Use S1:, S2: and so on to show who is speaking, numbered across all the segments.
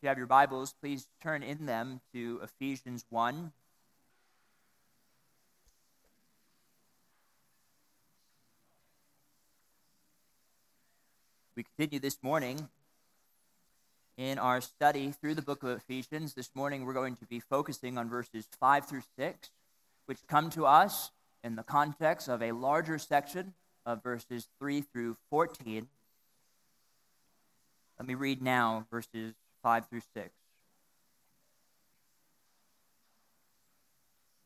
S1: If you have your Bibles, please turn in them to Ephesians 1. We continue this morning in our study through the book of Ephesians. This morning we're going to be focusing on verses 5 through 6, which come to us in the context of a larger section of verses 3 through 14. Let me read now verses 5 through 6.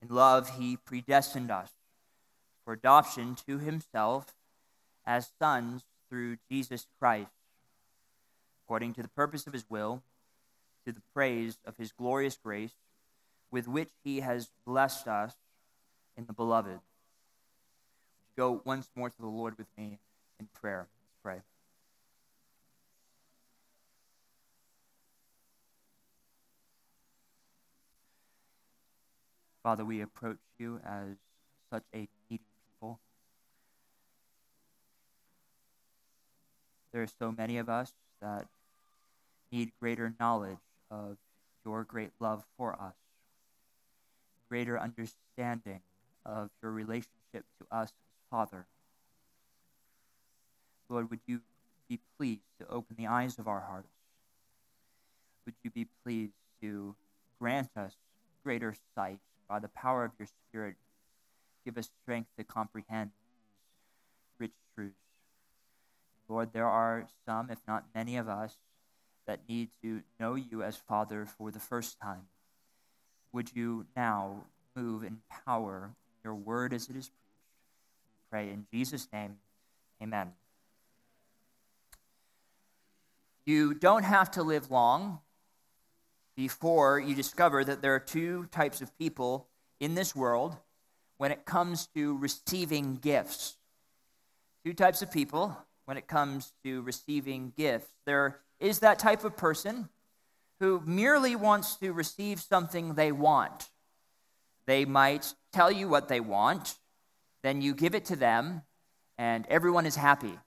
S1: In love, he predestined us for adoption to himself as sons through Jesus Christ, according to the purpose of his will, to the praise of his glorious grace, with which he has blessed us in the beloved. Go once more to the Lord with me in prayer. Let's pray. Father, we approach you as such a needy people. There are so many of us that need greater knowledge of your great love for us, greater understanding of your relationship to us as Father. Lord, would you be pleased to open the eyes of our hearts? Would you be pleased to grant us greater sight by the power of your Spirit? Give us strength to comprehend rich truths. Lord, there are some, if not many of us, that need to know you as Father for the first time. Would you now move in power your word as it is preached? pray in Jesus' name. Amen. You don't have to live long before you discover that there are two types of people in this world when it comes to receiving gifts. Two types of people when it comes to receiving gifts. There is that type of person who merely wants to receive something they want. They might tell you what they want, then you give it to them, and everyone is happy.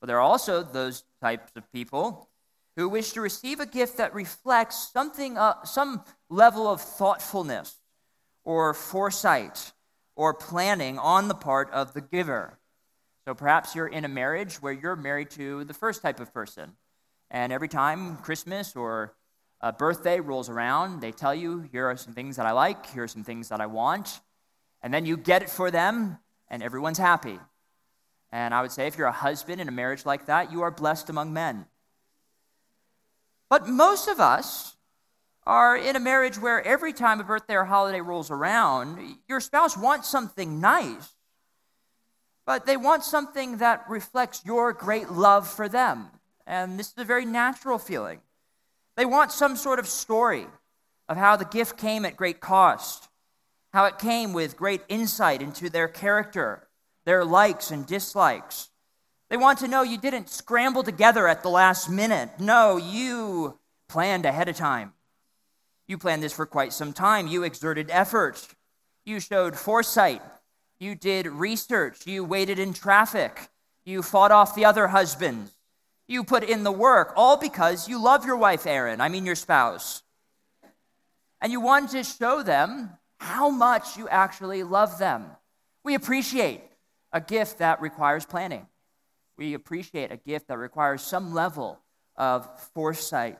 S1: But there are also those types of people who wish to receive a gift that reflects something, uh, some level of thoughtfulness or foresight or planning on the part of the giver. So perhaps you're in a marriage where you're married to the first type of person. And every time Christmas or a birthday rolls around, they tell you, here are some things that I like, here are some things that I want and then you get it for them, and everyone's happy. And I would say, if you're a husband in a marriage like that, you are blessed among men. But most of us are in a marriage where every time a birthday or holiday rolls around, your spouse wants something nice, but they want something that reflects your great love for them. And this is a very natural feeling. They want some sort of story of how the gift came at great cost how it came with great insight into their character, their likes and dislikes. They want to know you didn't scramble together at the last minute. No, you planned ahead of time. You planned this for quite some time. You exerted effort. You showed foresight. You did research. You waited in traffic. You fought off the other husbands. You put in the work, all because you love your wife, Erin. I mean, your spouse. And you wanted to show them how much you actually love them. We appreciate a gift that requires planning. We appreciate a gift that requires some level of foresight.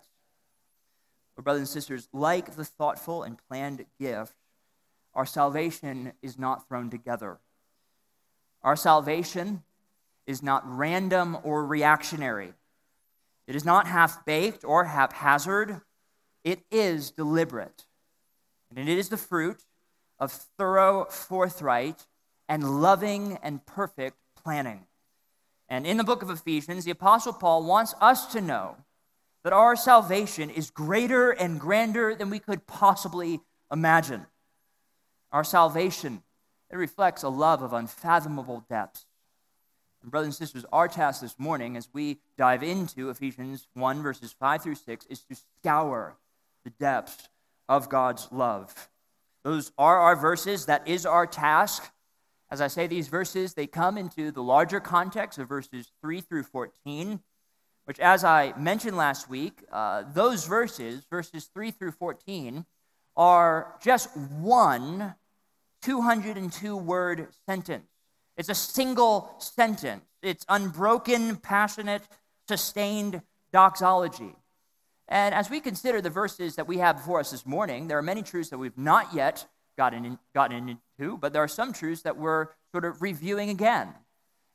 S1: But, brothers and sisters, like the thoughtful and planned gift, our salvation is not thrown together. Our salvation is not random or reactionary. It is not half baked or haphazard. It is deliberate. And it is the fruit of thorough, forthright, and loving and perfect planning. And in the book of Ephesians, the Apostle Paul wants us to know that our salvation is greater and grander than we could possibly imagine. Our salvation, it reflects a love of unfathomable depths. And brothers and sisters, our task this morning as we dive into Ephesians 1, verses 5 through 6, is to scour the depths of God's love. Those are our verses. That is our task. As I say, these verses, they come into the larger context of verses 3 through 14. which, as I mentioned last week, uh, those verses, verses 3 through 14, are just one 202 word sentence. It's a single sentence, it's unbroken, passionate, sustained doxology. And as we consider the verses that we have before us this morning, there are many truths that we've not yet gotten, in, gotten into, but there are some truths that we're sort of reviewing again.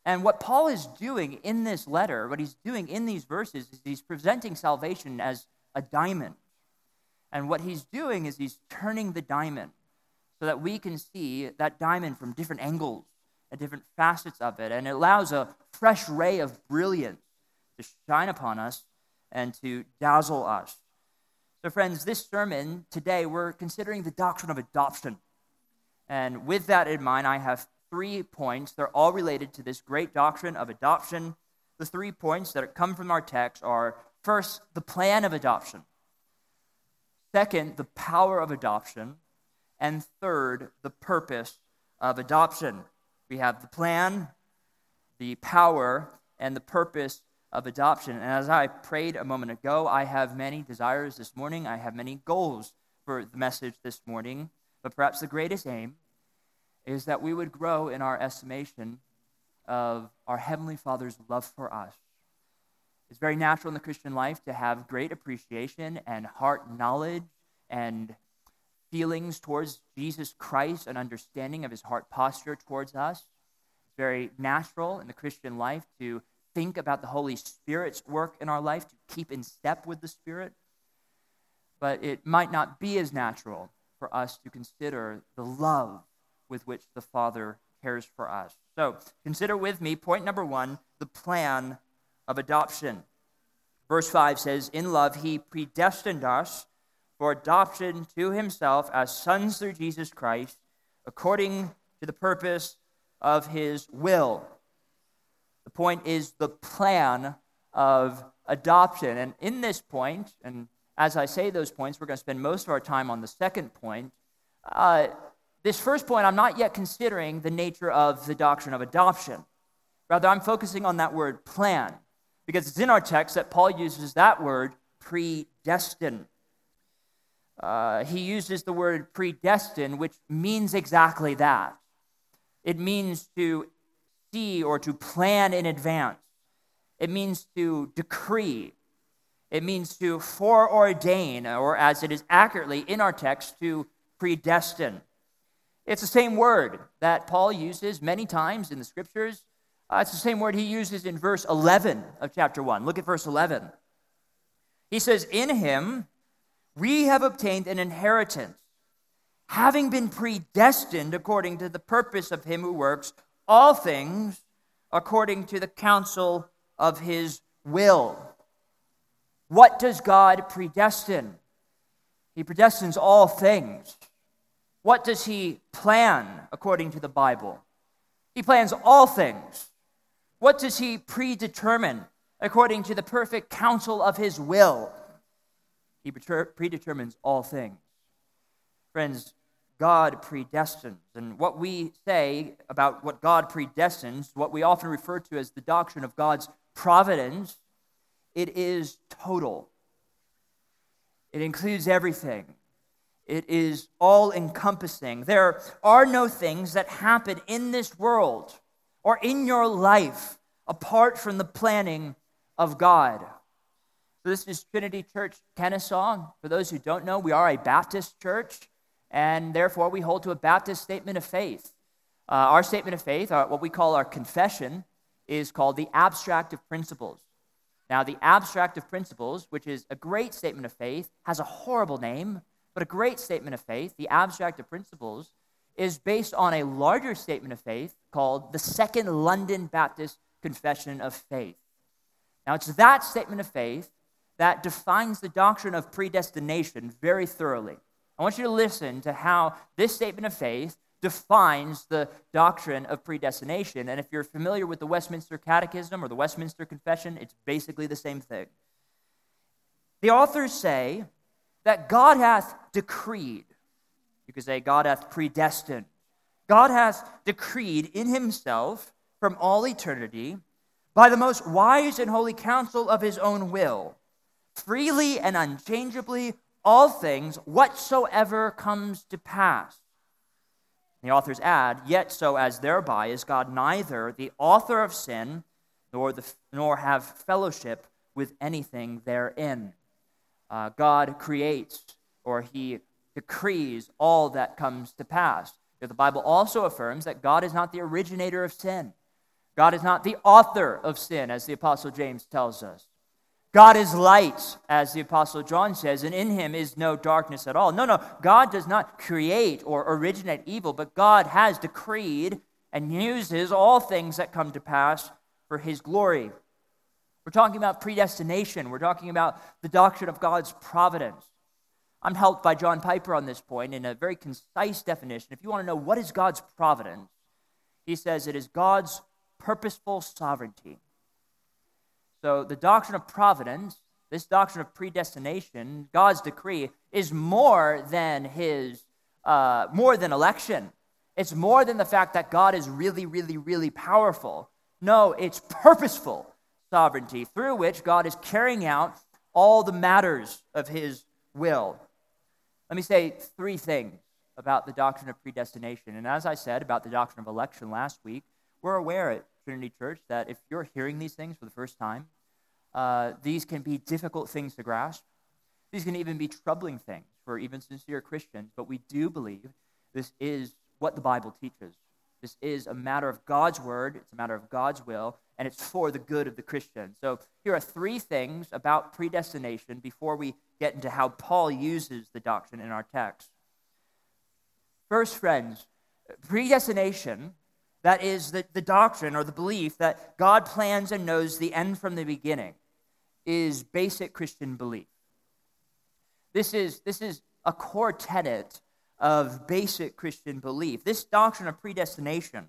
S1: And what Paul is doing in this letter, what he's doing in these verses, is he's presenting salvation as a diamond. And what he's doing is he's turning the diamond so that we can see that diamond from different angles and different facets of it. And it allows a fresh ray of brilliance to shine upon us and to dazzle us. So, friends, this sermon today, we're considering the doctrine of adoption. And with that in mind, I have three points. They're all related to this great doctrine of adoption. The three points that come from our text are first, the plan of adoption, second, the power of adoption, and third, the purpose of adoption. We have the plan, the power, and the purpose of adoption. And as I prayed a moment ago, I have many desires this morning. I have many goals for the message this morning. But perhaps the greatest aim is that we would grow in our estimation of our Heavenly Father's love for us. It's very natural in the Christian life to have great appreciation and heart knowledge and feelings towards Jesus Christ, an understanding of his heart posture towards us. It's very natural in the Christian life to think about the Holy Spirit's work in our life, to keep in step with the Spirit. But it might not be as natural for us to consider the love with which the Father cares for us. So consider with me point number one the plan of adoption. Verse 5 says, In love, he predestined us for adoption to himself as sons through Jesus Christ, according to the purpose of his will. The point is the plan of adoption. And in this point, and as I say those points, we're going to spend most of our time on the second point. Uh, this first point, I'm not yet considering the nature of the doctrine of adoption. Rather, I'm focusing on that word plan, because it's in our text that Paul uses that word predestined. Uh, he uses the word predestined, which means exactly that. It means to see or to plan in advance, it means to decree, it means to foreordain, or as it is accurately in our text, to predestine. It's the same word that Paul uses many times in the scriptures. Uh, it's the same word he uses in verse 11 of chapter 1. Look at verse 11. He says, In him we have obtained an inheritance, having been predestined according to the purpose of him who works all things according to the counsel of his will. What does God predestine? He predestines all things. What does he plan according to the Bible? He plans all things. What does he predetermine according to the perfect counsel of his will? He predetermines all things. Friends, God predestines. And what we say about what God predestines, what we often refer to as the doctrine of God's providence, it is total. It includes everything. It is all encompassing. There are no things that happen in this world or in your life apart from the planning of God. So this is Trinity Church Kennesaw. For those who don't know, we are a Baptist church, and therefore we hold to a Baptist statement of faith. Uh, our statement of faith, our, what we call our confession, is called the Abstract of Principles. Now, the Abstract of Principles, which is a great statement of faith, has a horrible name but a great statement of faith, the abstract of principles, is based on a larger statement of faith called the Second London Baptist Confession of Faith. Now, it's that statement of faith that defines the doctrine of predestination very thoroughly. I want you to listen to how this statement of faith defines the doctrine of predestination. And if you're familiar with the Westminster Catechism or the Westminster Confession, it's basically the same thing. The authors say that God hath decreed. You could say, God hath predestined. God hath decreed in himself from all eternity by the most wise and holy counsel of his own will, freely and unchangeably, all things whatsoever comes to pass. The authors add, Yet so as thereby is God neither the author of sin, nor, the, nor have fellowship with anything therein. Uh, God creates or he decrees all that comes to pass. The Bible also affirms that God is not the originator of sin. God is not the author of sin, as the Apostle James tells us. God is light, as the Apostle John says, and in him is no darkness at all. No, no, God does not create or originate evil, but God has decreed and uses all things that come to pass for his glory. We're talking about predestination, we're talking about the doctrine of God's providence. I'm helped by John Piper on this point in a very concise definition. If you want to know what is God's providence, he says it is God's purposeful sovereignty. So, the doctrine of providence, this doctrine of predestination, God's decree, is more than his, uh, more than election. It's more than the fact that God is really, really, really powerful. No, it's purposeful sovereignty through which God is carrying out all the matters of his will. Let me say three things about the doctrine of predestination. And as I said about the doctrine of election last week, we're aware Trinity Church that if you're hearing these things for the first time, uh, these can be difficult things to grasp. These can even be troubling things for even sincere Christians, but we do believe this is what the Bible teaches. This is a matter of God's word, it's a matter of God's will, and it's for the good of the Christian. So here are three things about predestination before we get into how Paul uses the doctrine in our text. First, friends, predestination that is the, the doctrine or the belief that God plans and knows the end from the beginning is basic Christian belief. This is, this is a core tenet of basic Christian belief. This doctrine of predestination,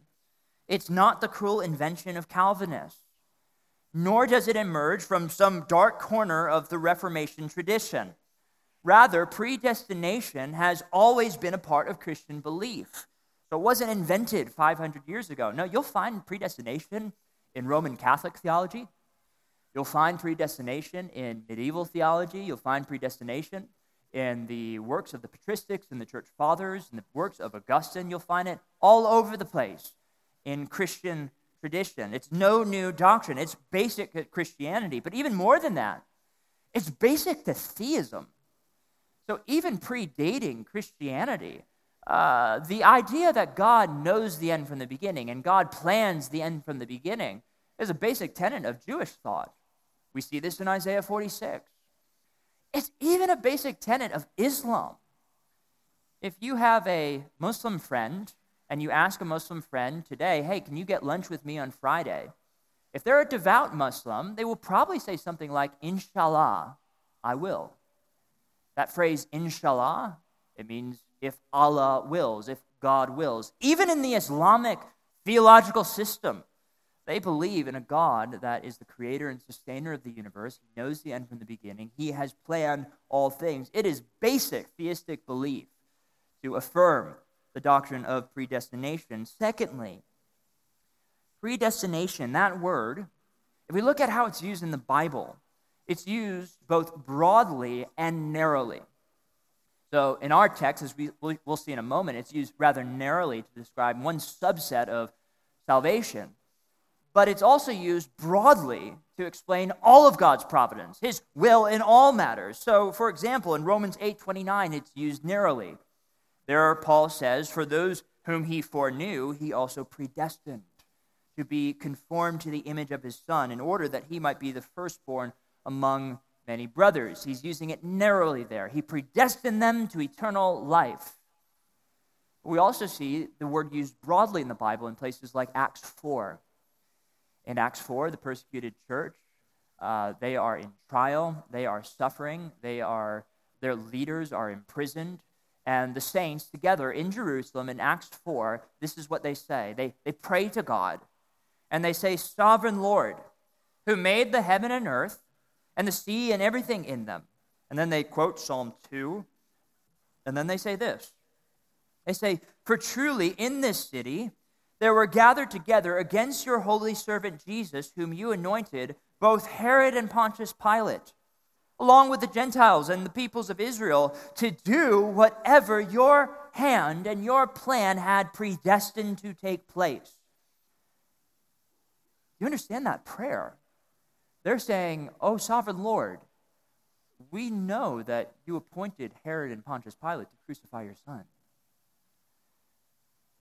S1: it's not the cruel invention of Calvinists, nor does it emerge from some dark corner of the Reformation tradition. Rather, predestination has always been a part of Christian belief. So it wasn't invented 500 years ago. No, you'll find predestination in Roman Catholic theology. You'll find predestination in medieval theology. You'll find predestination in the works of the patristics and the church fathers and the works of Augustine. You'll find it all over the place in Christian tradition. It's no new doctrine, it's basic Christianity. But even more than that, it's basic to theism. So even predating Christianity, uh, the idea that God knows the end from the beginning and God plans the end from the beginning is a basic tenet of Jewish thought. We see this in Isaiah 46. It's even a basic tenet of Islam. If you have a Muslim friend and you ask a Muslim friend today, hey, can you get lunch with me on Friday? If they're a devout Muslim, they will probably say something like, Inshallah, I will. That phrase, Inshallah, it means if Allah wills, if God wills. Even in the Islamic theological system, they believe in a God that is the creator and sustainer of the universe. He knows the end from the beginning. He has planned all things. It is basic theistic belief to affirm the doctrine of predestination. Secondly, predestination, that word, if we look at how it's used in the Bible, it's used both broadly and narrowly. So, in our text, as we, we'll see in a moment, it's used rather narrowly to describe one subset of salvation. But it's also used broadly to explain all of God's providence, his will in all matters. So, for example, in Romans 8:29, it's used narrowly. There, Paul says, For those whom he foreknew, he also predestined to be conformed to the image of his Son, in order that he might be the firstborn among many brothers. He's using it narrowly there. He predestined them to eternal life. We also see the word used broadly in the Bible in places like Acts 4. In Acts 4, the persecuted church, uh, they are in trial, they are suffering, they are, their leaders are imprisoned. And the saints together in Jerusalem in Acts 4, this is what they say. They, they pray to God and they say, Sovereign Lord, who made the heaven and earth and the sea and everything in them. And then they quote Psalm 2, and then they say this They say, For truly in this city there were gathered together against your holy servant Jesus, whom you anointed, both Herod and Pontius Pilate, along with the Gentiles and the peoples of Israel, to do whatever your hand and your plan had predestined to take place. You understand that prayer? They're saying, Oh, sovereign Lord, we know that you appointed Herod and Pontius Pilate to crucify your son.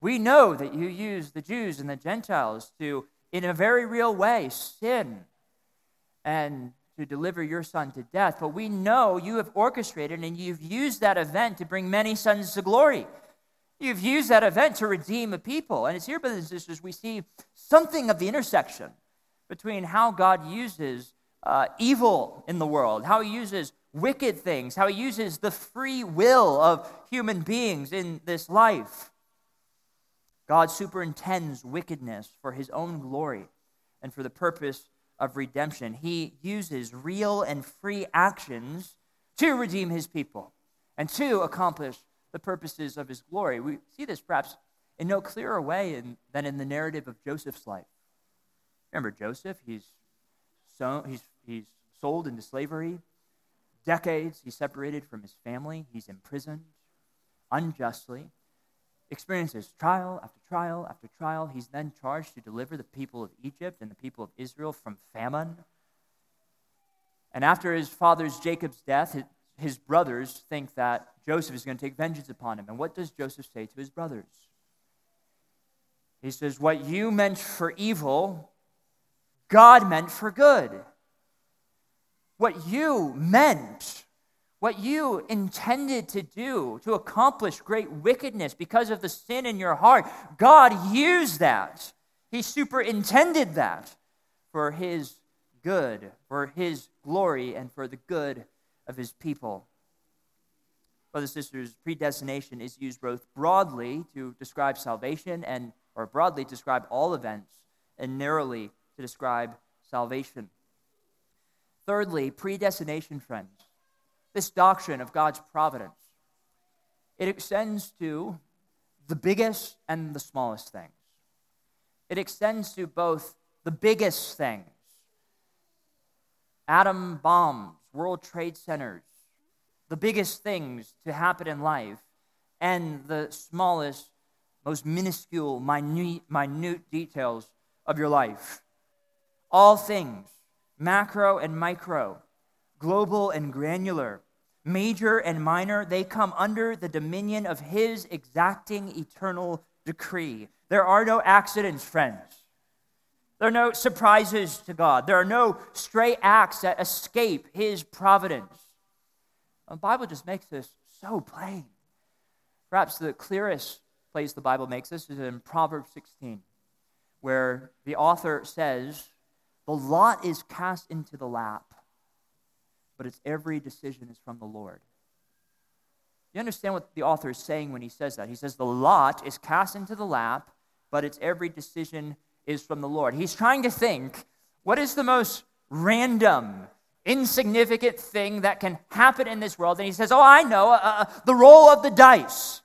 S1: We know that you used the Jews and the Gentiles to, in a very real way, sin and to deliver your son to death. But we know you have orchestrated and you've used that event to bring many sons to glory. You've used that event to redeem a people. And it's here, brothers and sisters, we see something of the intersection between how God uses uh, evil in the world, how he uses wicked things, how he uses the free will of human beings in this life. God superintends wickedness for his own glory and for the purpose of redemption. He uses real and free actions to redeem his people and to accomplish the purposes of his glory. We see this perhaps in no clearer way in, than in the narrative of Joseph's life. Remember Joseph? He's, so, he's, he's sold into slavery. Decades he's separated from his family. He's imprisoned unjustly experiences trial after trial after trial. He's then charged to deliver the people of Egypt and the people of Israel from famine. And after his father's Jacob's death, his brothers think that Joseph is going to take vengeance upon him. And what does Joseph say to his brothers? He says, What you meant for evil, God meant for good. What you meant what you intended to do to accomplish great wickedness because of the sin in your heart, God used that. He superintended that for His good, for His glory, and for the good of His people. Brothers and sisters, predestination is used both broadly to describe salvation and, or broadly describe all events, and narrowly to describe salvation. Thirdly, predestination, friends this doctrine of God's providence. It extends to the biggest and the smallest things. It extends to both the biggest things atom bombs, World Trade Centers, the biggest things to happen in life, and the smallest, most minuscule, minute, minute details of your life. All things, macro and micro, global and granular, major and minor, they come under the dominion of His exacting eternal decree. There are no accidents, friends. There are no surprises to God. There are no stray acts that escape His providence. The Bible just makes this so plain. Perhaps the clearest place the Bible makes this is in Proverbs 16, where the author says, The lot is cast into the lap but its every decision is from the Lord. You understand what the author is saying when he says that? He says, The lot is cast into the lap, but its every decision is from the Lord. He's trying to think what is the most random, insignificant thing that can happen in this world? And he says, Oh, I know, uh, uh, the roll of the dice.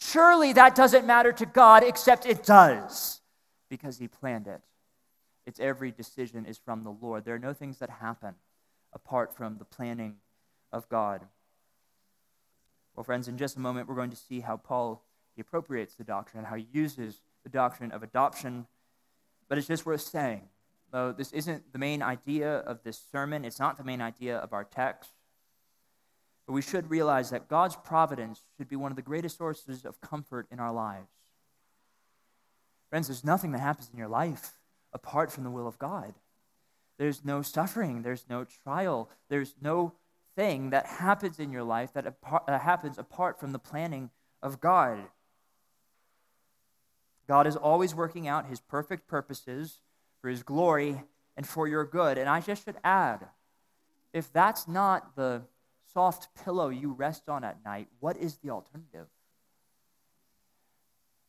S1: Surely that doesn't matter to God, except it does, because he planned it. Its every decision is from the Lord. There are no things that happen apart from the planning of God. Well, friends, in just a moment, we're going to see how Paul he appropriates the doctrine, how he uses the doctrine of adoption. But it's just worth saying, though this isn't the main idea of this sermon, it's not the main idea of our text. But we should realize that God's providence should be one of the greatest sources of comfort in our lives. Friends, there's nothing that happens in your life apart from the will of God. There's no suffering, there's no trial, there's no thing that happens in your life that apart, happens apart from the planning of God. God is always working out his perfect purposes for his glory and for your good. And I just should add if that's not the soft pillow you rest on at night, what is the alternative?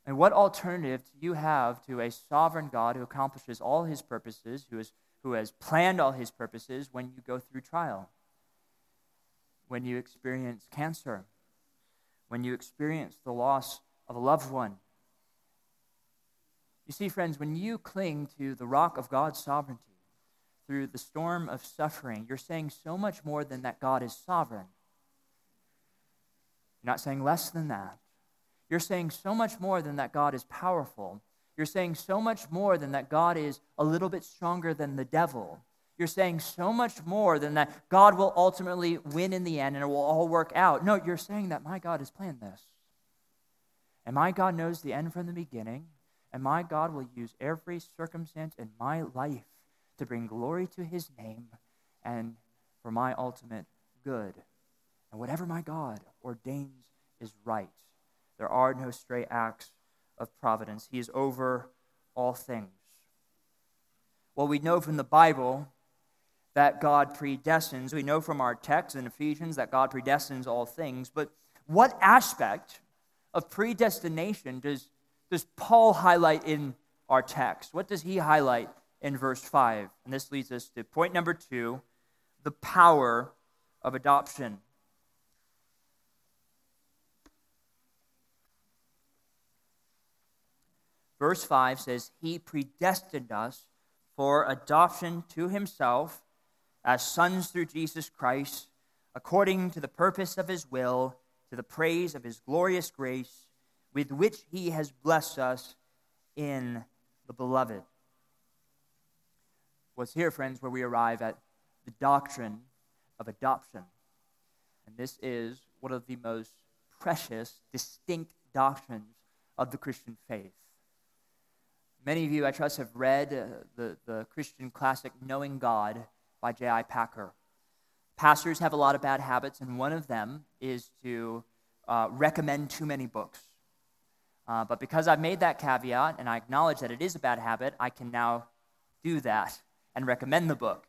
S1: And what alternative do you have to a sovereign God who accomplishes all his purposes, who is who has planned all his purposes when you go through trial, when you experience cancer, when you experience the loss of a loved one. You see, friends, when you cling to the rock of God's sovereignty through the storm of suffering, you're saying so much more than that God is sovereign. You're not saying less than that. You're saying so much more than that God is powerful. You're saying so much more than that God is a little bit stronger than the devil. You're saying so much more than that God will ultimately win in the end and it will all work out. No, you're saying that my God has planned this. And my God knows the end from the beginning. And my God will use every circumstance in my life to bring glory to his name and for my ultimate good. And whatever my God ordains is right. There are no stray acts of providence. He is over all things. Well, we know from the Bible that God predestines. We know from our text in Ephesians that God predestines all things. But what aspect of predestination does, does Paul highlight in our text? What does he highlight in verse 5? And this leads us to point number two the power of adoption. Verse 5 says, He predestined us for adoption to Himself as sons through Jesus Christ, according to the purpose of His will, to the praise of His glorious grace, with which He has blessed us in the Beloved. Was here, friends, where we arrive at the doctrine of adoption. And this is one of the most precious, distinct doctrines of the Christian faith. Many of you, I trust, have read uh, the, the Christian classic Knowing God by J.I. Packer. Pastors have a lot of bad habits, and one of them is to uh, recommend too many books. Uh, but because I've made that caveat and I acknowledge that it is a bad habit, I can now do that and recommend the book.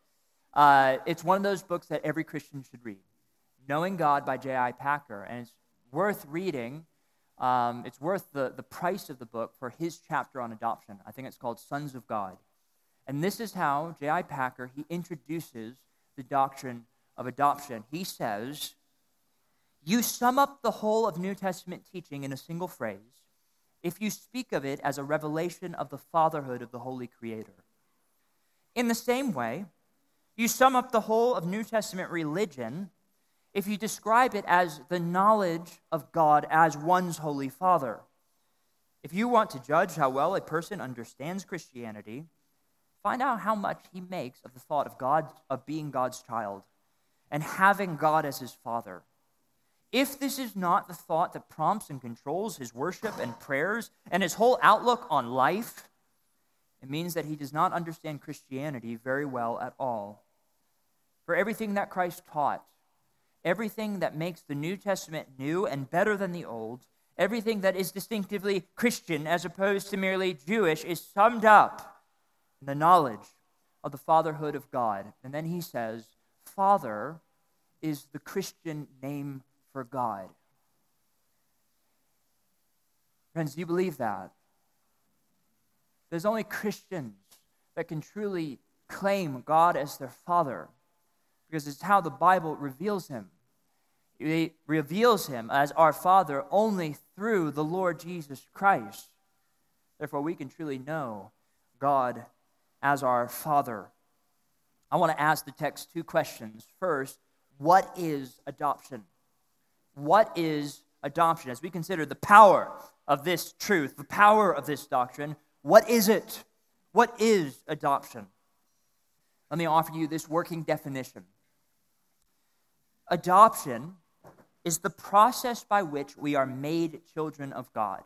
S1: Uh, it's one of those books that every Christian should read Knowing God by J.I. Packer, and it's worth reading um, it's worth the, the price of the book for his chapter on adoption. I think it's called Sons of God. And this is how J.I. Packer, he introduces the doctrine of adoption. He says, You sum up the whole of New Testament teaching in a single phrase if you speak of it as a revelation of the fatherhood of the Holy Creator. In the same way, you sum up the whole of New Testament religion if you describe it as the knowledge of God as one's Holy Father. If you want to judge how well a person understands Christianity, find out how much he makes of the thought of God of being God's child and having God as his father. If this is not the thought that prompts and controls his worship and prayers and his whole outlook on life, it means that he does not understand Christianity very well at all. For everything that Christ taught, everything that makes the New Testament new and better than the Old, everything that is distinctively Christian as opposed to merely Jewish, is summed up in the knowledge of the fatherhood of God. And then he says, Father is the Christian name for God. Friends, do you believe that? There's only Christians that can truly claim God as their Father because it's how the Bible reveals Him. He reveals him as our Father only through the Lord Jesus Christ. Therefore, we can truly know God as our Father. I want to ask the text two questions. First, what is adoption? What is adoption? As we consider the power of this truth, the power of this doctrine, what is it? What is adoption? Let me offer you this working definition. Adoption is the process by which we are made children of God,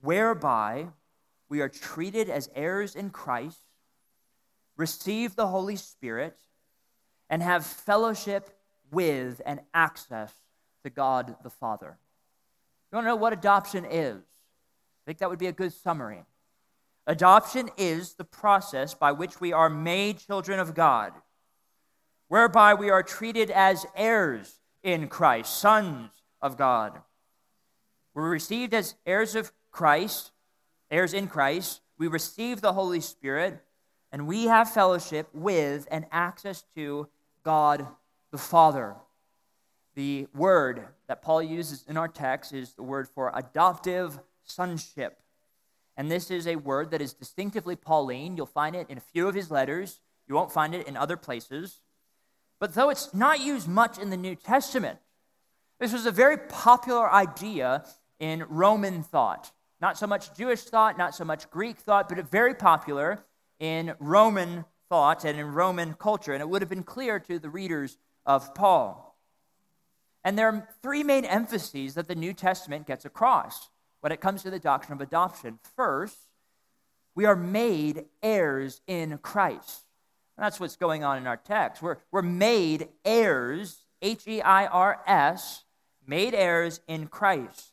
S1: whereby we are treated as heirs in Christ, receive the Holy Spirit, and have fellowship with and access to God the Father. You want to know what adoption is? I think that would be a good summary. Adoption is the process by which we are made children of God, whereby we are treated as heirs in Christ, sons of God. We're received as heirs of Christ, heirs in Christ. We receive the Holy Spirit, and we have fellowship with and access to God the Father. The word that Paul uses in our text is the word for adoptive sonship. And this is a word that is distinctively Pauline. You'll find it in a few of his letters, you won't find it in other places. But though it's not used much in the New Testament, this was a very popular idea in Roman thought. Not so much Jewish thought, not so much Greek thought, but very popular in Roman thought and in Roman culture. And it would have been clear to the readers of Paul. And there are three main emphases that the New Testament gets across when it comes to the doctrine of adoption. First, we are made heirs in Christ. And that's what's going on in our text. We're, we're made heirs, H E I R S, made heirs in Christ.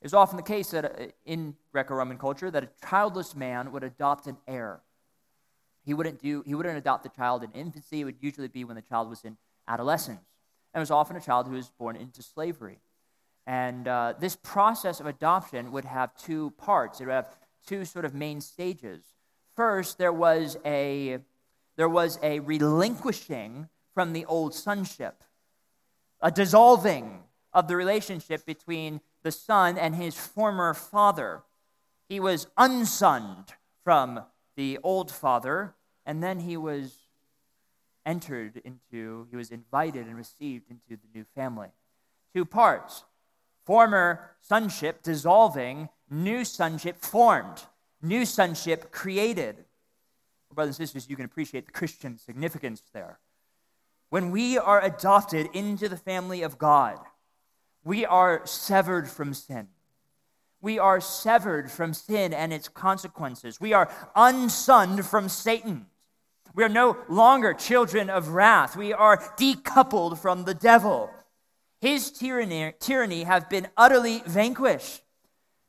S1: It's often the case that uh, in Greco Roman culture that a childless man would adopt an heir. He wouldn't, do, he wouldn't adopt the child in infancy, it would usually be when the child was in adolescence. And it was often a child who was born into slavery. And uh, this process of adoption would have two parts, it would have two sort of main stages. First, there was a, there was a relinquishing from the old sonship, a dissolving of the relationship between the son and his former father. He was unsunned from the old father, and then he was entered into, he was invited and received into the new family. Two parts former sonship dissolving, new sonship formed, new sonship created. Brothers and sisters, you can appreciate the Christian significance there. When we are adopted into the family of God, we are severed from sin. We are severed from sin and its consequences. We are unsunned from Satan. We are no longer children of wrath. We are decoupled from the devil. His tyranny, tyranny have been utterly vanquished.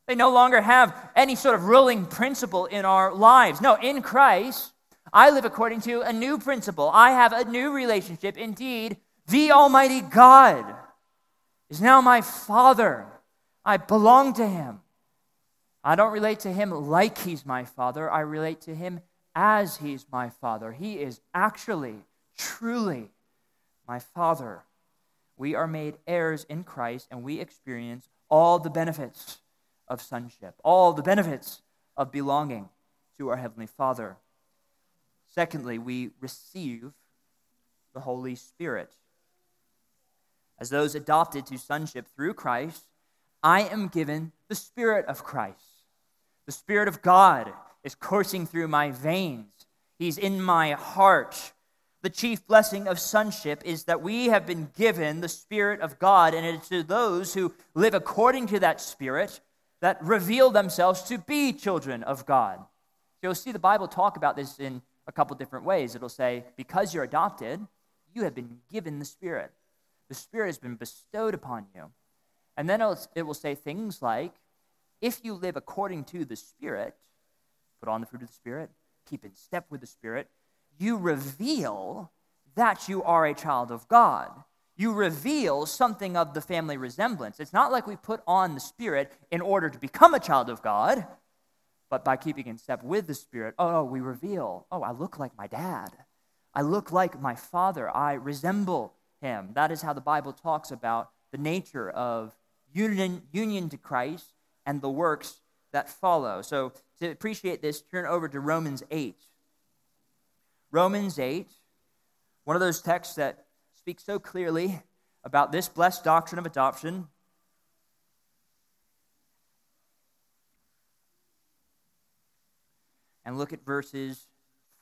S1: They no longer have any sort of ruling principle in our lives. No, in Christ, I live according to a new principle. I have a new relationship. Indeed, the Almighty God is now my Father. I belong to Him. I don't relate to Him like He's my Father, I relate to Him as He's my Father. He is actually, truly my Father. We are made heirs in Christ, and we experience all the benefits of sonship, all the benefits of belonging to our Heavenly Father. Secondly, we receive the Holy Spirit. As those adopted to sonship through Christ, I am given the Spirit of Christ. The Spirit of God is coursing through my veins, He's in my heart. The chief blessing of sonship is that we have been given the Spirit of God, and it's to those who live according to that Spirit that reveal themselves to be children of God. You'll see the Bible talk about this in a couple different ways. It'll say, because you're adopted, you have been given the Spirit. The Spirit has been bestowed upon you. And then it will say things like, if you live according to the Spirit, put on the fruit of the Spirit, keep in step with the Spirit, you reveal that you are a child of God. You reveal something of the family resemblance. It's not like we put on the Spirit in order to become a child of God, but by keeping in step with the Spirit, oh, oh, we reveal, oh, I look like my dad. I look like my father. I resemble him. That is how the Bible talks about the nature of union, union to Christ and the works that follow. So, to appreciate this, turn over to Romans 8. Romans 8, one of those texts that speaks so clearly about this blessed doctrine of adoption. And look at verses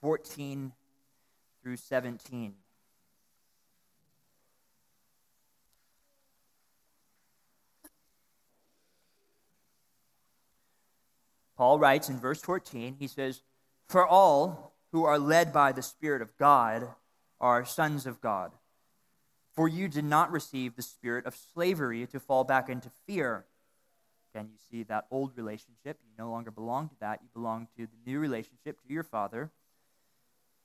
S1: 14 through 17. Paul writes in verse 14, he says, For all who are led by the Spirit of God are sons of God. For you did not receive the spirit of slavery to fall back into fear. Again, you see that old relationship. You no longer belong to that. You belong to the new relationship to your Father.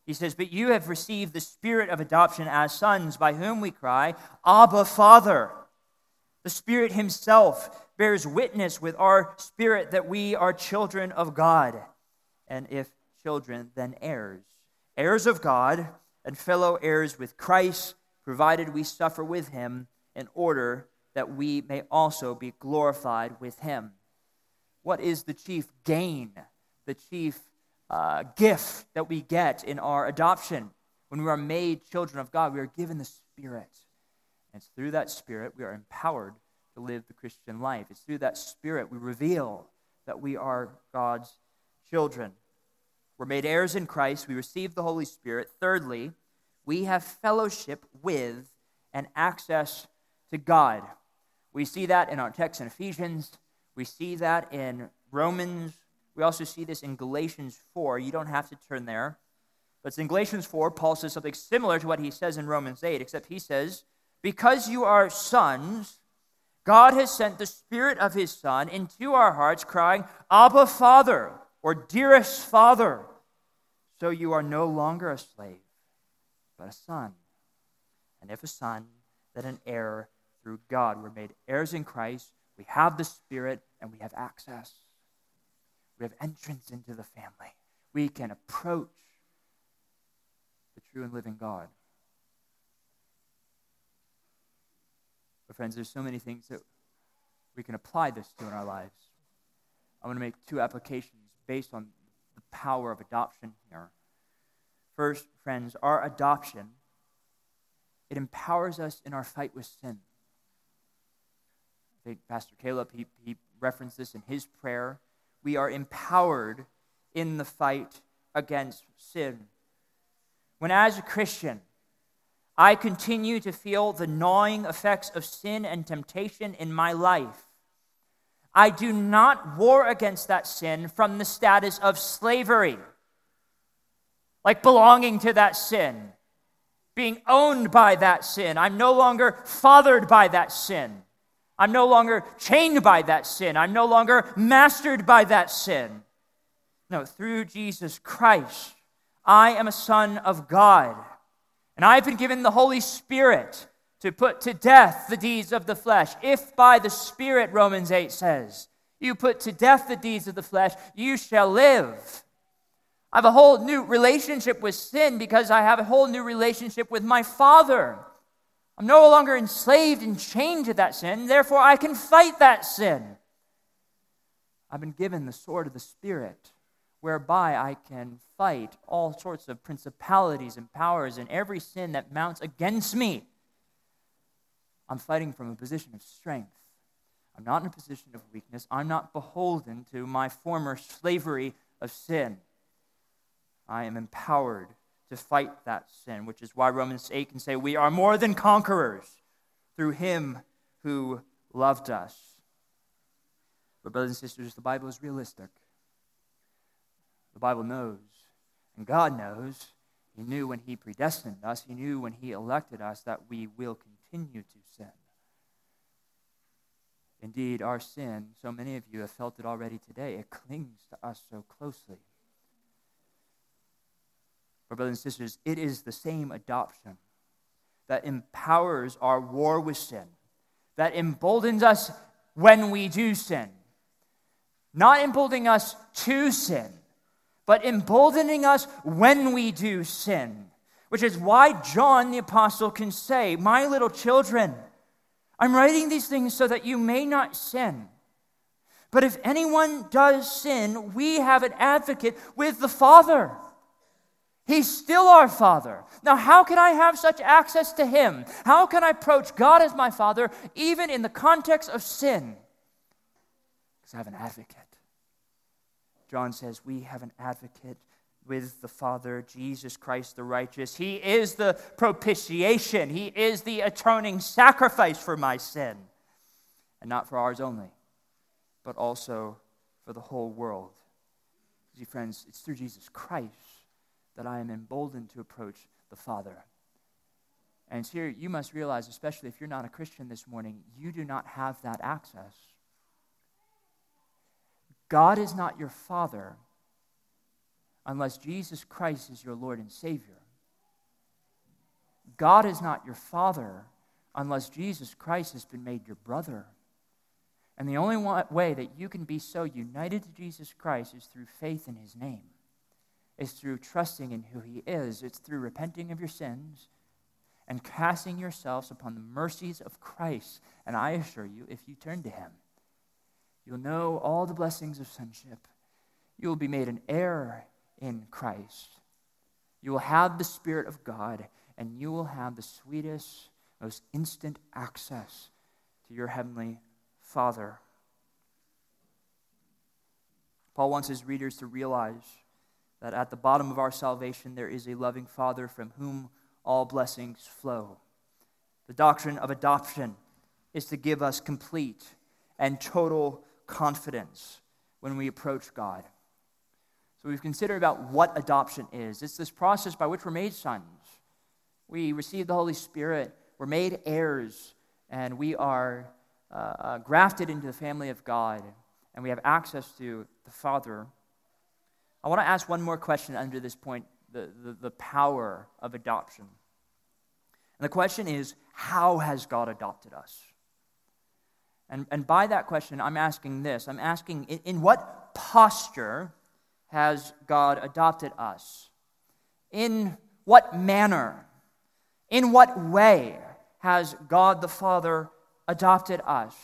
S1: He says, But you have received the spirit of adoption as sons, by whom we cry, Abba, Father. The Spirit Himself bears witness with our spirit that we are children of God. And if children, then heirs. Heirs of God and fellow heirs with Christ, provided we suffer with Him in order that we may also be glorified with Him. What is the chief gain, the chief uh, gift that we get in our adoption? When we are made children of God, we are given the Spirit. And it's through that Spirit we are empowered to live the Christian life. It's through that Spirit we reveal that we are God's children. We're made heirs in Christ. We receive the Holy Spirit. Thirdly, we have fellowship with and access to God. We see that in our text in Ephesians. We see that in Romans. We also see this in Galatians 4. You don't have to turn there. But in Galatians 4, Paul says something similar to what he says in Romans 8, except he says, Because you are sons, God has sent the Spirit of His Son into our hearts, crying, Abba, Father, or dearest Father. So you are no longer a slave, but a son. And if a son, then an heir through God. We're made heirs in Christ. We have the Spirit, and we have access. We have entrance into the family. We can approach the true and living God. But, friends, there's so many things that we can apply this to in our lives. I'm going to make two applications based on the power of adoption here. First, friends, our adoption it empowers us in our fight with sin. Pastor Caleb he, he referenced this in his prayer. We are empowered in the fight against sin. When as a Christian, I continue to feel the gnawing effects of sin and temptation in my life. I do not war against that sin from the status of slavery, like belonging to that sin, being owned by that sin. I'm no longer fathered by that sin. I'm no longer chained by that sin. I'm no longer mastered by that sin. No, through Jesus Christ, I am a son of God. And I've been given the Holy Spirit to put to death the deeds of the flesh. If by the Spirit, Romans 8 says, you put to death the deeds of the flesh, you shall live. I have a whole new relationship with sin because I have a whole new relationship with my Father. I'm no longer enslaved and chained to that sin, therefore, I can fight that sin. I've been given the sword of the Spirit whereby I can fight all sorts of principalities and powers and every sin that mounts against me. I'm fighting from a position of strength. I'm not in a position of weakness. I'm not beholden to my former slavery of sin. I am empowered to fight that sin, which is why Romans 8 can say, We are more than conquerors through him who loved us. But, brothers and sisters, the Bible is realistic. The Bible knows, and God knows. He knew when He predestined us, He knew when He elected us that we will continue to sin. Indeed, our sin, so many of you have felt it already today, it clings to us so closely. But, brothers and sisters, it is the same adoption that empowers our war with sin, that emboldens us when we do sin, not emboldening us to sin, but emboldening us when we do sin. Which is why John the Apostle can say, My little children, I'm writing these things so that you may not sin. But if anyone does sin, we have an advocate with the Father. He's still our Father. Now, how can I have such access to Him? How can I approach God as my Father, even in the context of sin? Because I have an advocate. John says, We have an advocate with the Father, Jesus Christ the righteous. He is the propitiation, He is the atoning sacrifice for my sin. And not for ours only, but also for the whole world. See, friends, it's through Jesus Christ that I am emboldened to approach the Father. And here you must realize, especially if you're not a Christian this morning, you do not have that access. God is not your Father unless Jesus Christ is your Lord and Savior. God is not your Father unless Jesus Christ has been made your brother. And the only way that you can be so united to Jesus Christ is through faith in his name. It's through trusting in who he is. It's through repenting of your sins and casting yourselves upon the mercies of Christ. And I assure you, if you turn to him, You'll know all the blessings of sonship. You will be made an heir in Christ. You will have the Spirit of God, and you will have the sweetest, most instant access to your Heavenly Father. Paul wants his readers to realize that at the bottom of our salvation there is a loving Father from whom all blessings flow. The doctrine of adoption is to give us complete and total confidence when we approach God. So we've considered about what adoption is. It's this process by which we're made sons. We receive the Holy Spirit, we're made heirs, and we are uh, uh, grafted into the family of God, and we have access to the Father. I want to ask one more question under this point the, the, the power of adoption. And the question is how has God adopted us? And, and by that question, I'm asking this I'm asking, in, in what posture has God adopted us? In what manner? In what way has God the Father adopted us?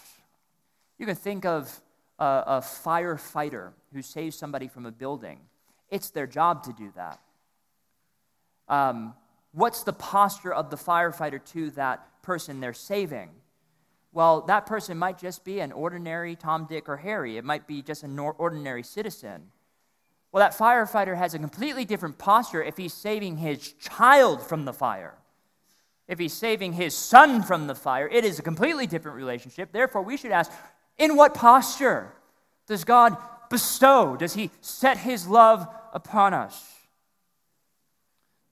S1: You can think of a, a firefighter who saves somebody from a building. It's their job to do that. Um, what's the posture of the firefighter to that person they're saving? Well, that person might just be an ordinary Tom, Dick, or Harry. It might be just an ordinary citizen. Well, that firefighter has a completely different posture if he's saving his child from the fire. If he's saving his son from the fire, it is a completely different relationship. Therefore, we should ask in what posture does God bestow? Does he set his love upon us?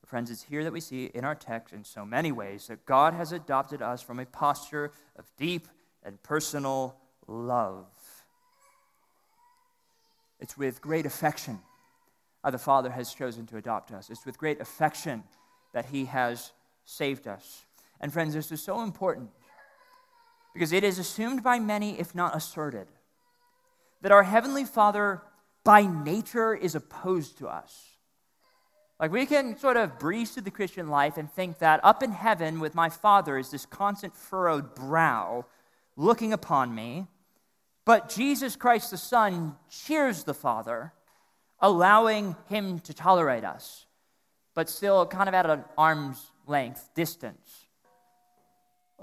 S1: Friends, it's here that we see in our text in so many ways that God has adopted us from a posture of deep and personal love. It's with great affection the Father has chosen to adopt us. It's with great affection that He has saved us. And, friends, this is so important because it is assumed by many, if not asserted, that our Heavenly Father by nature is opposed to us. Like we can sort of breeze through the Christian life and think that up in heaven with my Father is this constant furrowed brow looking upon me. But Jesus Christ the Son cheers the Father allowing him to tolerate us, but still kind of at an arm's length distance.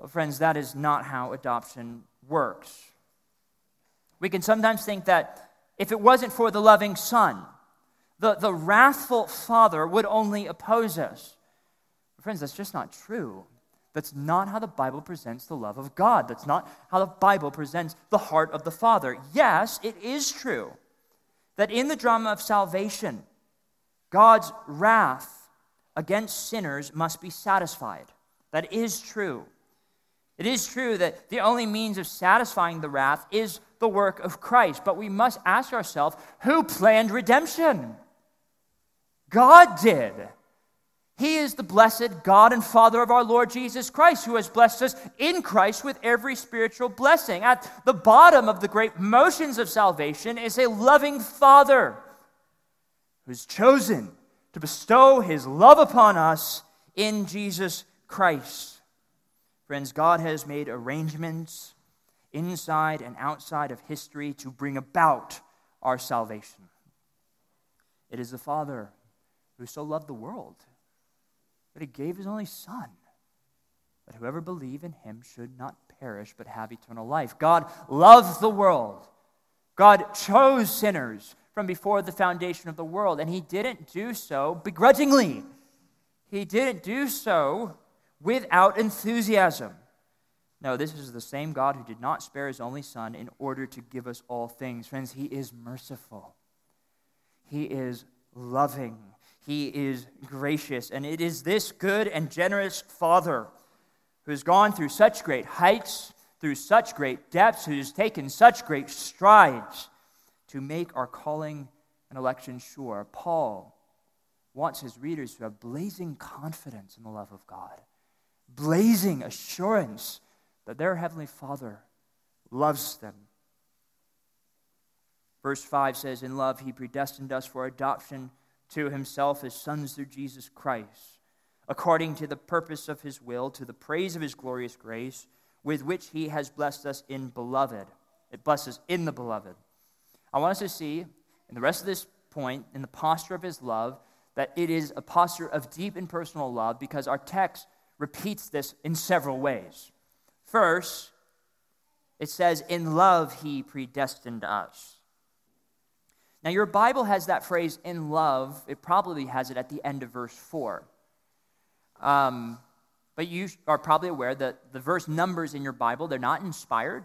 S1: Friends, that is not how adoption works. We can sometimes think that if it wasn't for the loving Son, the, the wrathful Father would only oppose us. Friends, that's just not true. That's not how the Bible presents the love of God. That's not how the Bible presents the heart of the Father. Yes, it is true that in the drama of salvation, God's wrath against sinners must be satisfied. That is true. It is true that the only means of satisfying the wrath is the work of Christ. But we must ask ourselves who planned redemption? God did. He is the blessed God and Father of our Lord Jesus Christ, who has blessed us in Christ with every spiritual blessing. At the bottom of the great motions of salvation is a loving Father who's chosen to bestow his love upon us in Jesus Christ. Friends, God has made arrangements inside and outside of history to bring about our salvation. It is the Father who so loved the world that he gave his only Son, that whoever believe in him should not perish but have eternal life. God loves the world. God chose sinners from before the foundation of the world, and he didn't do so begrudgingly. He didn't do so without enthusiasm. No, this is the same God who did not spare his only Son in order to give us all things. Friends, he is merciful, he is loving, he is gracious. And it is this good and generous Father who has gone through such great heights, through such great depths, who has taken such great strides to make our calling and election sure. Paul wants his readers to have blazing confidence in the love of God, blazing assurance that their Heavenly Father loves them. Verse 5 says, In love, he predestined us for adoption to himself as sons through Jesus Christ, according to the purpose of his will, to the praise of his glorious grace, with which he has blessed us in beloved. It blesses in the beloved. I want us to see in the rest of this point, in the posture of his love, that it is a posture of deep and personal love because our text repeats this in several ways. First, it says, In love he predestined us. Now, your Bible has that phrase, in love. It probably has it at the end of verse 4. Um, but you are probably aware that the verse numbers in your Bible, they're not inspired.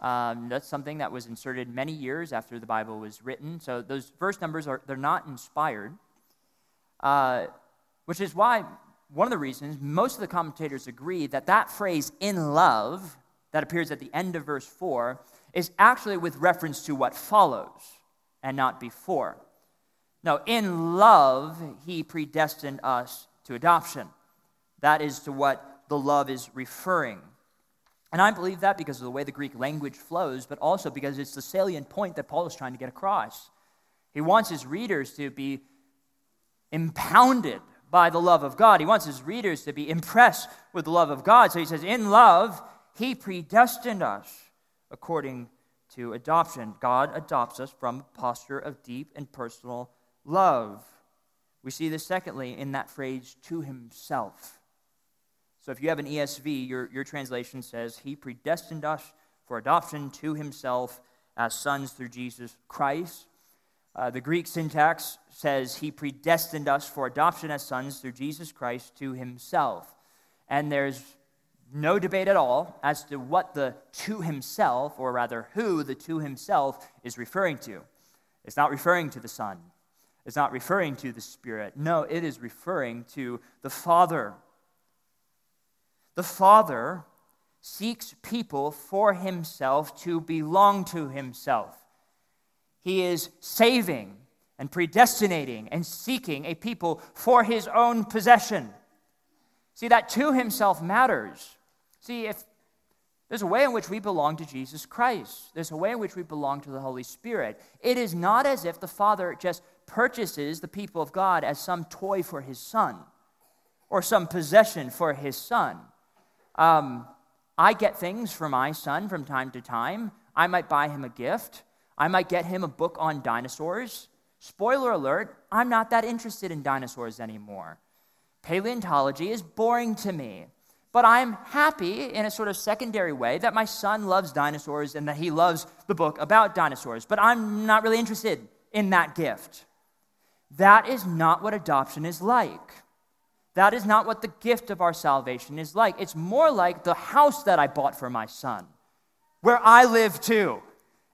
S1: Um, that's something that was inserted many years after the Bible was written. So those verse numbers are they're not inspired, uh, which is why one of the reasons most of the commentators agree that that phrase "in love" that appears at the end of verse four is actually with reference to what follows and not before. Now, in love he predestined us to adoption. That is to what the love is referring. And I believe that because of the way the Greek language flows, but also because it's the salient point that Paul is trying to get across. He wants his readers to be impounded by the love of God. He wants his readers to be impressed with the love of God. So he says, In love, he predestined us according to adoption. God adopts us from a posture of deep and personal love. We see this, secondly, in that phrase, to himself. So if you have an ESV, your, your translation says, He predestined us for adoption to Himself as sons through Jesus Christ. Uh, the Greek syntax says, He predestined us for adoption as sons through Jesus Christ to Himself. And there's no debate at all as to what the to Himself, or rather, who the to Himself is referring to. It's not referring to the Son. It's not referring to the Spirit. No, it is referring to the Father the Father seeks people for himself to belong to himself. He is saving and predestinating and seeking a people for his own possession. See, that to himself matters. See, if there's a way in which we belong to Jesus Christ, there's a way in which we belong to the Holy Spirit. It is not as if the Father just purchases the people of God as some toy for his son or some possession for his son. Um, I get things for my son from time to time. I might buy him a gift. I might get him a book on dinosaurs. Spoiler alert, I'm not that interested in dinosaurs anymore. Paleontology is boring to me. But I'm happy in a sort of secondary way that my son loves dinosaurs and that he loves the book about dinosaurs. But I'm not really interested in that gift. That is not what adoption is like. That is not what the gift of our salvation is like. It's more like the house that I bought for my son, where I live too.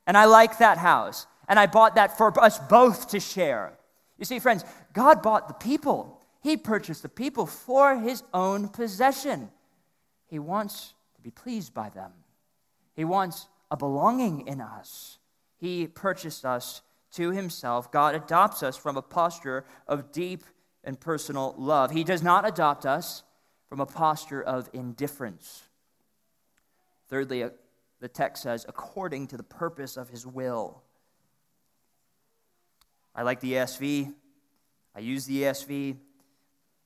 S1: And I like that house. And I bought that for us both to share. You see, friends, God bought the people, He purchased the people for His own possession. He wants to be pleased by them, He wants a belonging in us. He purchased us to Himself. God adopts us from a posture of deep and personal love. He does not adopt us from a posture of indifference. Thirdly, uh, the text says, according to the purpose of his will. I like the ESV. I use the ESV,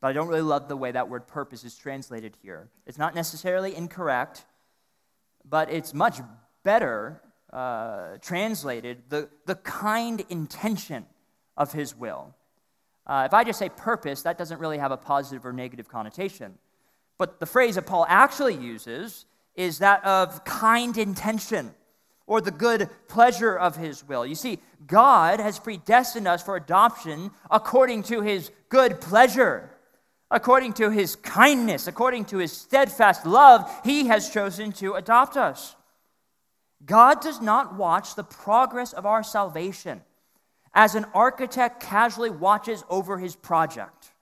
S1: but I don't really love the way that word purpose is translated here. It's not necessarily incorrect, but it's much better uh, translated the, the kind intention of his will. Uh, if I just say purpose, that doesn't really have a positive or negative connotation. But the phrase that Paul actually uses is that of kind intention or the good pleasure of his will. You see, God has predestined us for adoption according to his good pleasure, according to his kindness, according to his steadfast love. He has chosen to adopt us. God does not watch the progress of our salvation as an architect casually watches over his project.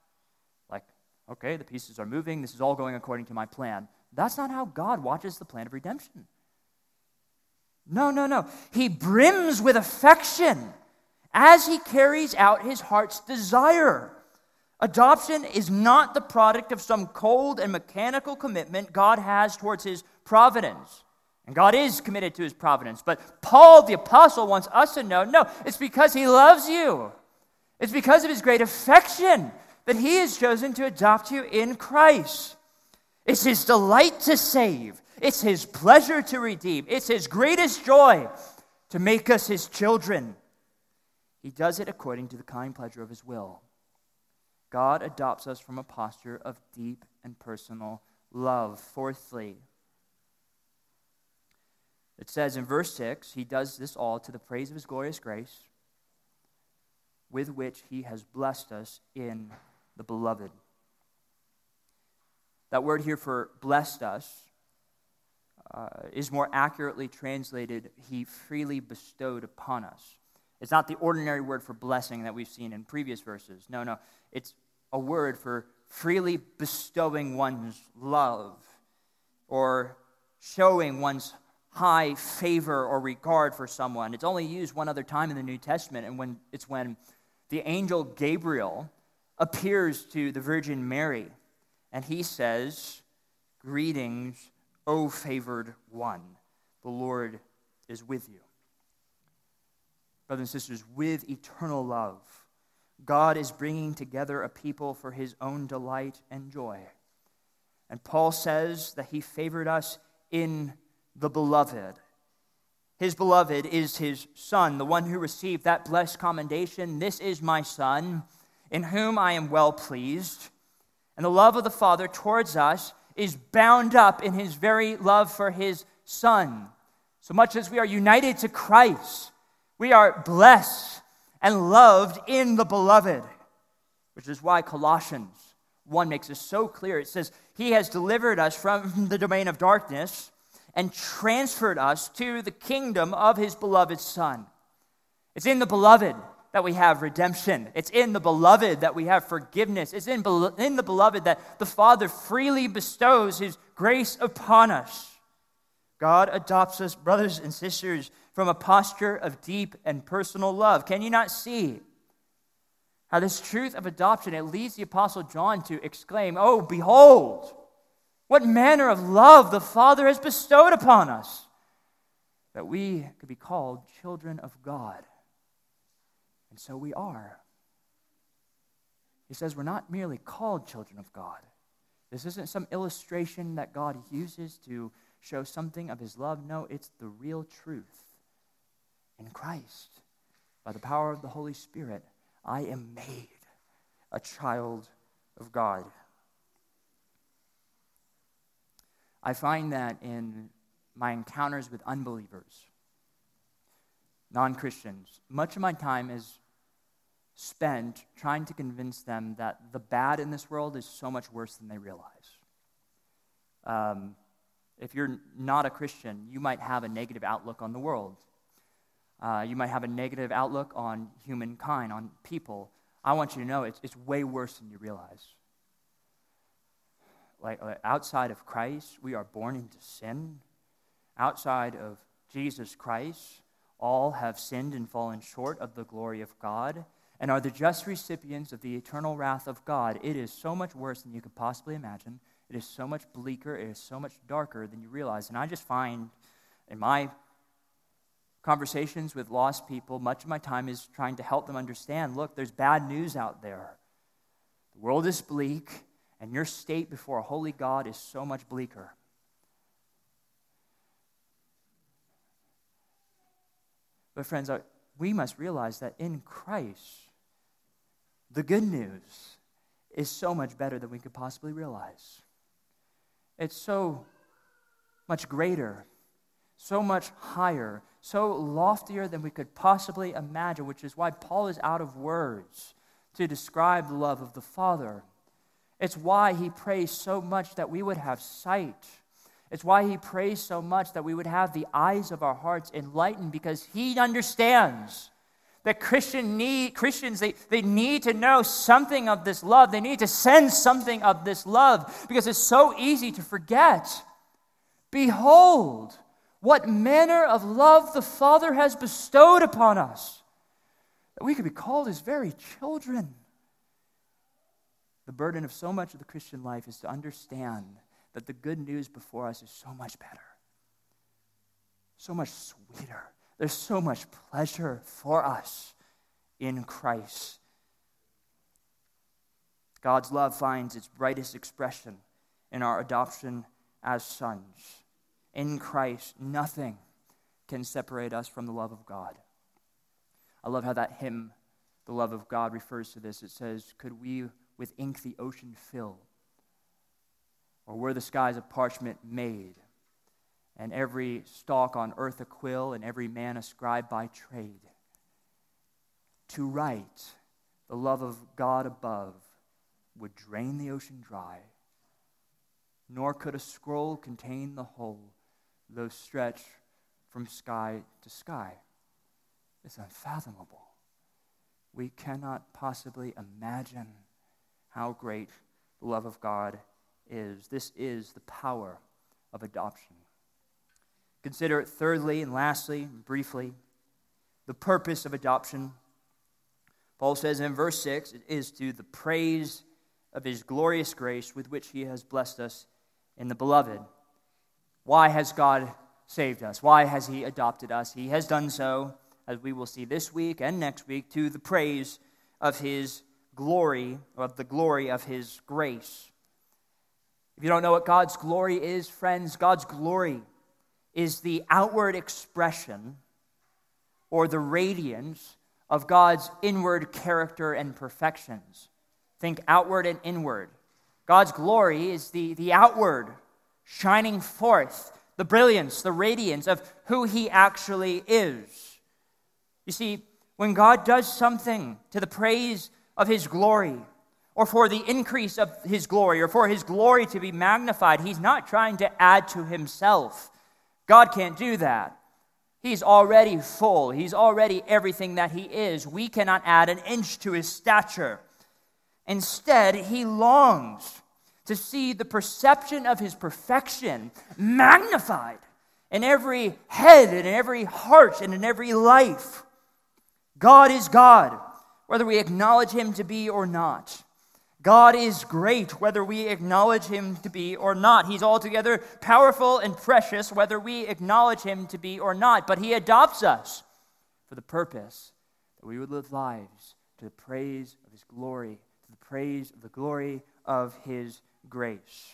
S1: Like, okay, the pieces are moving, this is all going according to my plan. That's not how God watches the plan of redemption. No, no, no. He brims with affection as he carries out his heart's desire. Adoption is not the product of some cold and mechanical commitment God has towards his providence. And God is committed to his providence. But Paul, the apostle, wants us to know no, it's because he loves you. It's because of his great affection that he has chosen to adopt you in Christ. It's his delight to save, It's His pleasure to redeem, it's His greatest joy to make us His children. He does it according to the kind pleasure of His will. God adopts us from a posture of deep and personal love. Fourthly, it says in verse 6 He does this all to the praise of His glorious grace, with which He has blessed us in the beloved. That word here for blessed us uh, is more accurately translated, He freely bestowed upon us. It's not the ordinary word for blessing that we've seen in previous verses. No, no. It's a word for freely bestowing one's love or showing one's high favor or regard for someone. It's only used one other time in the New Testament, and when it's when the angel Gabriel appears to the Virgin Mary, and he says, Greetings, O favored one, the Lord is with you. Brothers and sisters, with eternal love, God is bringing together a people for his own delight and joy. And Paul says that he favored us in the beloved. His beloved is his son, the one who received that blessed commendation. This is my son, in whom I am well pleased. And the love of the Father towards us is bound up in his very love for his son. So much as we are united to Christ, we are blessed and loved in the beloved, which is why Colossians 1 makes it so clear. It says, He has delivered us from the domain of darkness and transferred us to the kingdom of His beloved Son. It's in the beloved that we have redemption. It's in the beloved that we have forgiveness. It's in, in the beloved that the Father freely bestows His grace upon us. God adopts us, brothers and sisters, from a posture of deep and personal love. Can you not see how this truth of adoption it leads the apostle John to exclaim, "Oh, behold, what manner of love the Father has bestowed upon us that we could be called children of God." And so we are. He says we're not merely called children of God. This isn't some illustration that God uses to show something of his love. No, it's the real truth. In Christ, by the power of the Holy Spirit, I am made a child of God. I find that in my encounters with unbelievers, non Christians, much of my time is spent trying to convince them that the bad in this world is so much worse than they realize. Um, if you're not a Christian, you might have a negative outlook on the world. Uh, you might have a negative outlook on humankind, on people. I want you to know it's, it's way worse than you realize. Like, like outside of Christ, we are born into sin. Outside of Jesus Christ, all have sinned and fallen short of the glory of God and are the just recipients of the eternal wrath of God. It is so much worse than you could possibly imagine. It is so much bleaker. It is so much darker than you realize. And I just find in my conversations with lost people, much of my time is trying to help them understand look, there's bad news out there. The world is bleak, and your state before a holy God is so much bleaker. But, friends, we must realize that in Christ, the good news is so much better than we could possibly realize. It's so much greater, so much higher, so loftier than we could possibly imagine, which is why Paul is out of words to describe the love of the Father. It's why he prays so much that we would have sight. It's why he prays so much that we would have the eyes of our hearts enlightened because he understands that Christian need, Christians, they, they need to know something of this love. They need to sense something of this love because it's so easy to forget. Behold, what manner of love the Father has bestowed upon us, that we could be called his very children. The burden of so much of the Christian life is to understand that the good news before us is so much better, so much sweeter. There's so much pleasure for us in Christ. God's love finds its brightest expression in our adoption as sons. in Christ, nothing can separate us from the love of God. I love how that hymn, The Love of God, refers to this. It says, Could we with ink the ocean fill? Or were the skies of parchment made? And every stalk on earth a quill, and every man a scribe by trade. To write the love of God above would drain the ocean dry, nor could a scroll contain the whole, though stretched from sky to sky. It's unfathomable. We cannot possibly imagine how great the love of God is. This is the power of adoption. Consider it thirdly and lastly, and briefly, the purpose of adoption. Paul says in verse 6 it is to the praise of his glorious grace with which he has blessed us in the beloved. Why has God saved us? Why has he adopted us? He has done so, as we will see this week and next week, to the praise of his glory, of the glory of his grace. If you don't know what God's glory is, friends, God's glory is the outward expression or the radiance of God's inward character and perfections. Think outward and inward. God's glory is the, the outward, shining forth, the brilliance, the radiance of who He actually is. You see, when God does something to the praise of His glory, or for the increase of His glory, or for His glory to be magnified, He's not trying to add to Himself. God can't do that. He's already full. He's already everything that he is. We cannot add an inch to his stature. Instead, he longs to see the perception of his perfection magnified in every head and in every heart and in every life. God is God, whether we acknowledge him to be or not. God is great, whether we acknowledge him to be or not. He's altogether powerful and precious, whether we acknowledge him to be or not. But he adopts us for the purpose that we would live lives to the praise of his glory to the praise of the glory of his grace.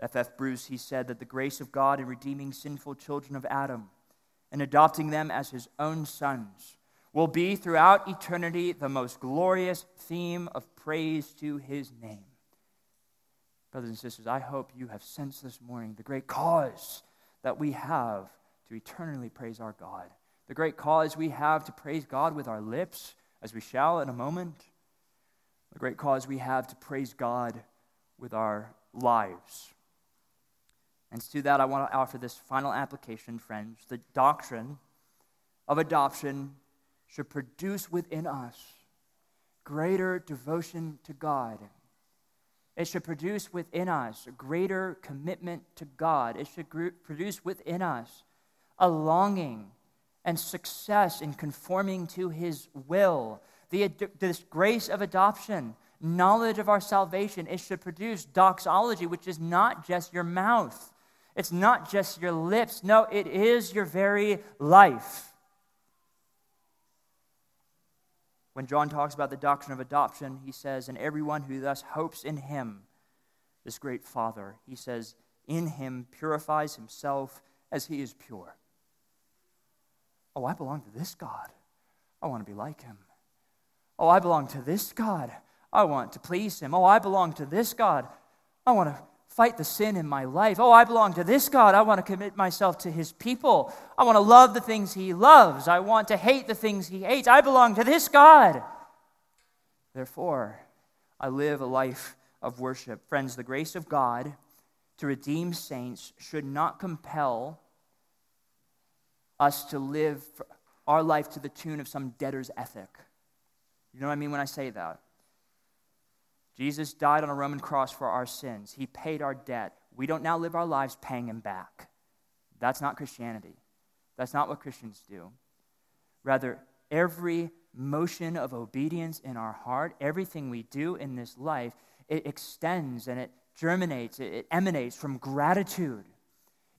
S1: F. F. Bruce, he said that the grace of God in redeeming sinful children of Adam and adopting them as his own sons will be throughout eternity the most glorious theme of praise to his name. Brothers and sisters, I hope you have sensed this morning the great cause that we have to eternally praise our God, the great cause we have to praise God with our lips, as we shall in a moment the great cause we have to praise God with our lives. And to that, I want to offer this final application, friends. The doctrine of adoption should produce within us greater devotion to God. It should produce within us a greater commitment to God. It should produce within us a longing and success in conforming to His will the, this grace of adoption, knowledge of our salvation, it should produce doxology, which is not just your mouth, it's not just your lips. No, it is your very life. When John talks about the doctrine of adoption, he says, And everyone who thus hopes in him, this great Father, he says, in him purifies himself as he is pure. Oh, I belong to this God. I want to be like him. Oh, I belong to this God. I want to please him. Oh, I belong to this God. I want to fight the sin in my life. Oh, I belong to this God. I want to commit myself to his people. I want to love the things he loves. I want to hate the things he hates. I belong to this God. Therefore, I live a life of worship. Friends, the grace of God to redeem saints should not compel us to live our life to the tune of some debtor's ethic. You know what I mean when I say that? Jesus died on a Roman cross for our sins. He paid our debt. We don't now live our lives paying him back. That's not Christianity. That's not what Christians do. Rather, every motion of obedience in our heart, everything we do in this life, it extends and it germinates, it emanates from gratitude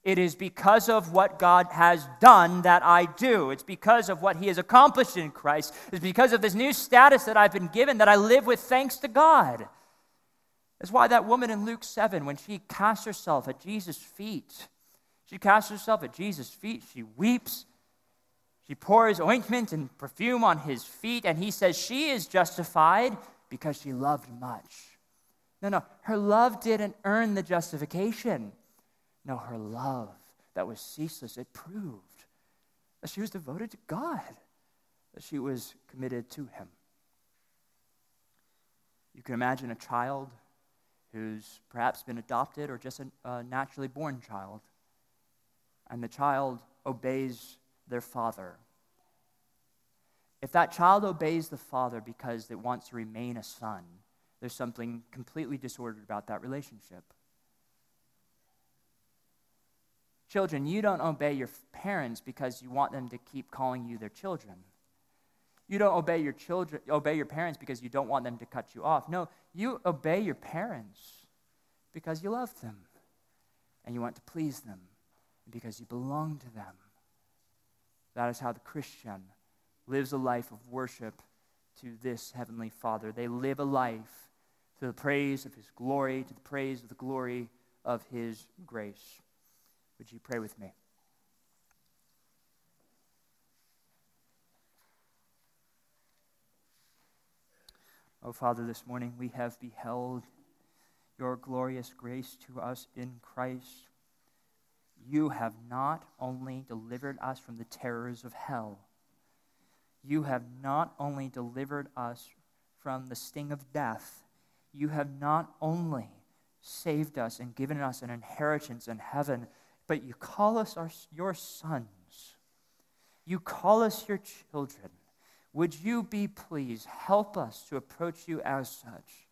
S1: it is because of what God has done that I do. It's because of what He has accomplished in Christ. It's because of this new status that I've been given that I live with thanks to God. That's why that woman in Luke 7, when she cast herself at Jesus' feet She casts herself at Jesus' feet. She weeps. She pours ointment and perfume on his feet, and he says she is justified because she loved much. No, no, her love didn't earn the justification. No, her love that was ceaseless, it proved that she was devoted to God, that she was committed to him. You can imagine a child who's perhaps been adopted or just a, a naturally born child, and the child obeys their father. If that child obeys the father because it wants to remain a son, there's something completely disordered about that relationship. Children, you don't obey your parents because you want them to keep calling you their children. You don't obey your children, obey your parents because you don't want them to cut you off. No, you obey your parents because you love them and you want to please them because you belong to them. That is how the Christian lives a life of worship to this Heavenly Father. They live a life to the praise of His glory, to the praise of the glory of His grace. Would you pray with me? Oh, Father, this morning we have beheld your glorious grace to us in Christ. You have not only delivered us from the terrors of hell, you have not only delivered us from the sting of death, you have not only saved us and given us an inheritance in heaven, but you call us our, your sons. You call us your children. Would you be pleased? Help us to approach you as such.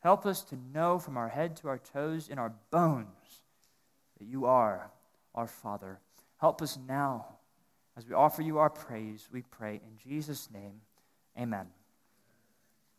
S1: Help us to know from our head to our toes in our bones that you are our Father. Help us now as we offer you our praise, we pray in Jesus' name. Amen.